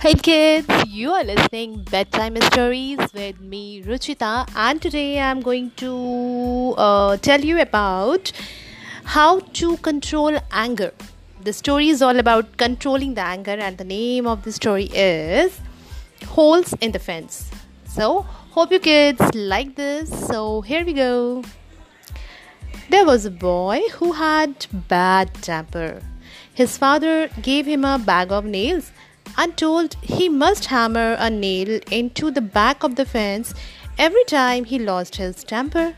Hey kids, you are listening bedtime stories with me Ruchita and today I'm going to uh, tell you about how to control anger. The story is all about controlling the anger and the name of the story is Holes in the Fence. So, hope you kids like this. So, here we go. There was a boy who had bad temper. His father gave him a bag of nails and told he must hammer a nail into the back of the fence every time he lost his temper.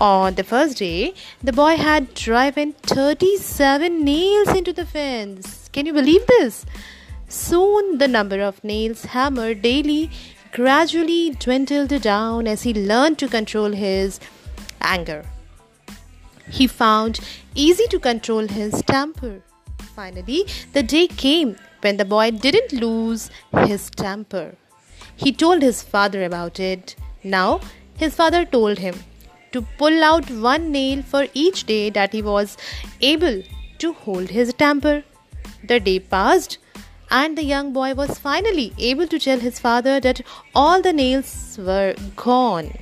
On the first day, the boy had driven 37 nails into the fence. Can you believe this? Soon, the number of nails hammered daily gradually dwindled down as he learned to control his anger. He found easy to control his temper. Finally, the day came when the boy didn't lose his temper. He told his father about it. Now, his father told him to pull out one nail for each day that he was able to hold his temper. The day passed, and the young boy was finally able to tell his father that all the nails were gone.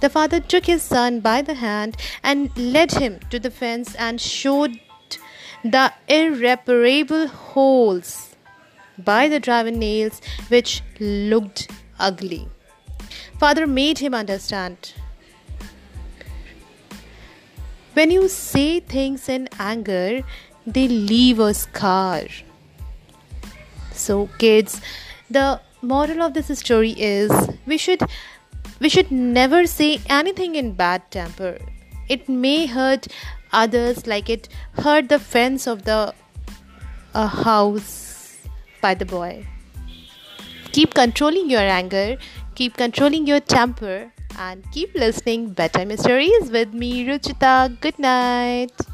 The father took his son by the hand and led him to the fence and showed the irreparable holes by the driven nails which looked ugly. Father made him understand. When you say things in anger, they leave a scar. So, kids, the moral of this story is we should we should never say anything in bad temper. It may hurt others like it hurt the fence of the a house by the boy. Keep controlling your anger, keep controlling your temper, and keep listening Bedtime Stories with me, Ruchita. Good night.